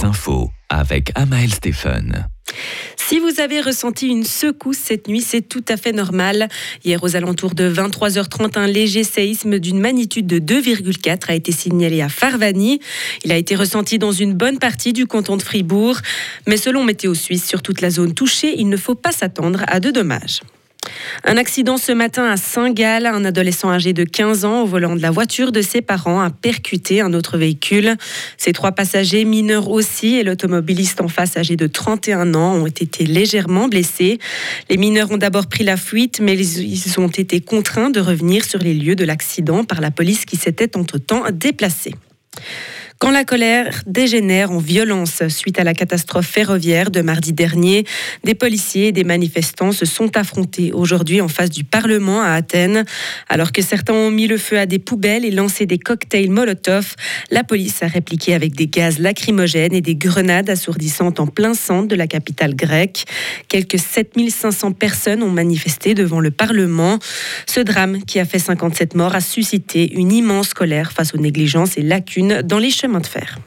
les infos avec Amael Stephen. Si vous avez ressenti une secousse cette nuit, c'est tout à fait normal. Hier, aux alentours de 23h30, un léger séisme d'une magnitude de 2,4 a été signalé à Farvani. Il a été ressenti dans une bonne partie du canton de Fribourg. Mais selon Météo Suisse, sur toute la zone touchée, il ne faut pas s'attendre à de dommages. Un accident ce matin à Saint-Gall. Un adolescent âgé de 15 ans au volant de la voiture de ses parents a percuté un autre véhicule. Ses trois passagers, mineurs aussi, et l'automobiliste en face âgé de 31 ans ont été légèrement blessés. Les mineurs ont d'abord pris la fuite, mais ils ont été contraints de revenir sur les lieux de l'accident par la police qui s'était entre-temps déplacée. Quand la colère dégénère en violence suite à la catastrophe ferroviaire de mardi dernier, des policiers et des manifestants se sont affrontés aujourd'hui en face du Parlement à Athènes. Alors que certains ont mis le feu à des poubelles et lancé des cocktails Molotov, la police a répliqué avec des gaz lacrymogènes et des grenades assourdissantes en plein centre de la capitale grecque. Quelques 7500 personnes ont manifesté devant le Parlement. Ce drame, qui a fait 57 morts, a suscité une immense colère face aux négligences et lacunes dans les chemins de fer.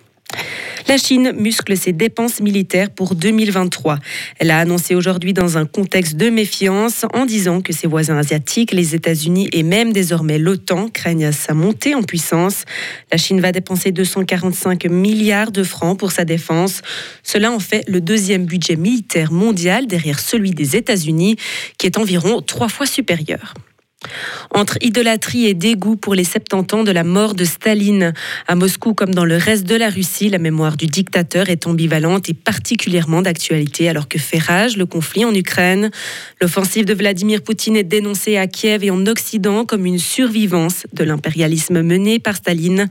La Chine muscle ses dépenses militaires pour 2023. Elle a annoncé aujourd'hui dans un contexte de méfiance en disant que ses voisins asiatiques, les États-Unis et même désormais l'OTAN craignent sa montée en puissance. La Chine va dépenser 245 milliards de francs pour sa défense. Cela en fait le deuxième budget militaire mondial derrière celui des États-Unis qui est environ trois fois supérieur. Entre idolâtrie et dégoût pour les 70 ans de la mort de Staline, à Moscou comme dans le reste de la Russie, la mémoire du dictateur est ambivalente et particulièrement d'actualité alors que fait rage le conflit en Ukraine. L'offensive de Vladimir Poutine est dénoncée à Kiev et en Occident comme une survivance de l'impérialisme mené par Staline.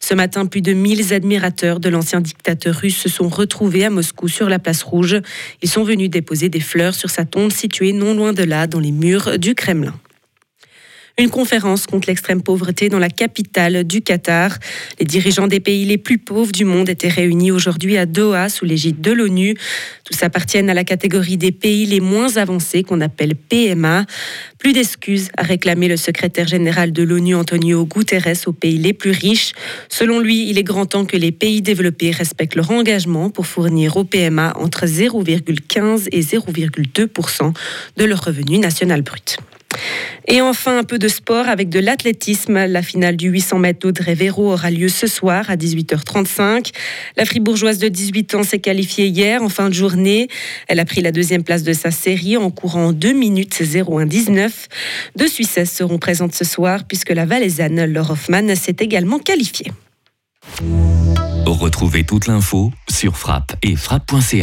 Ce matin, plus de 1000 admirateurs de l'ancien dictateur russe se sont retrouvés à Moscou sur la place rouge. Ils sont venus déposer des fleurs sur sa tombe située non loin de là, dans les murs du Kremlin. Une conférence contre l'extrême pauvreté dans la capitale du Qatar. Les dirigeants des pays les plus pauvres du monde étaient réunis aujourd'hui à Doha sous l'égide de l'ONU. Tous appartiennent à la catégorie des pays les moins avancés qu'on appelle PMA. Plus d'excuses a réclamé le secrétaire général de l'ONU Antonio Guterres aux pays les plus riches. Selon lui, il est grand temps que les pays développés respectent leur engagement pour fournir au PMA entre 0,15 et 0,2 de leur revenu national brut. Et enfin, un peu de sport avec de l'athlétisme. La finale du 800 mètres d'Audrey Véro aura lieu ce soir à 18h35. La fribourgeoise de 18 ans s'est qualifiée hier en fin de journée. Elle a pris la deuxième place de sa série en courant 2 minutes 01-19. Deux Suissesses seront présentes ce soir puisque la Valaisanne Laure Hoffman s'est également qualifiée. Retrouvez toute l'info sur frappe et frappe.ch.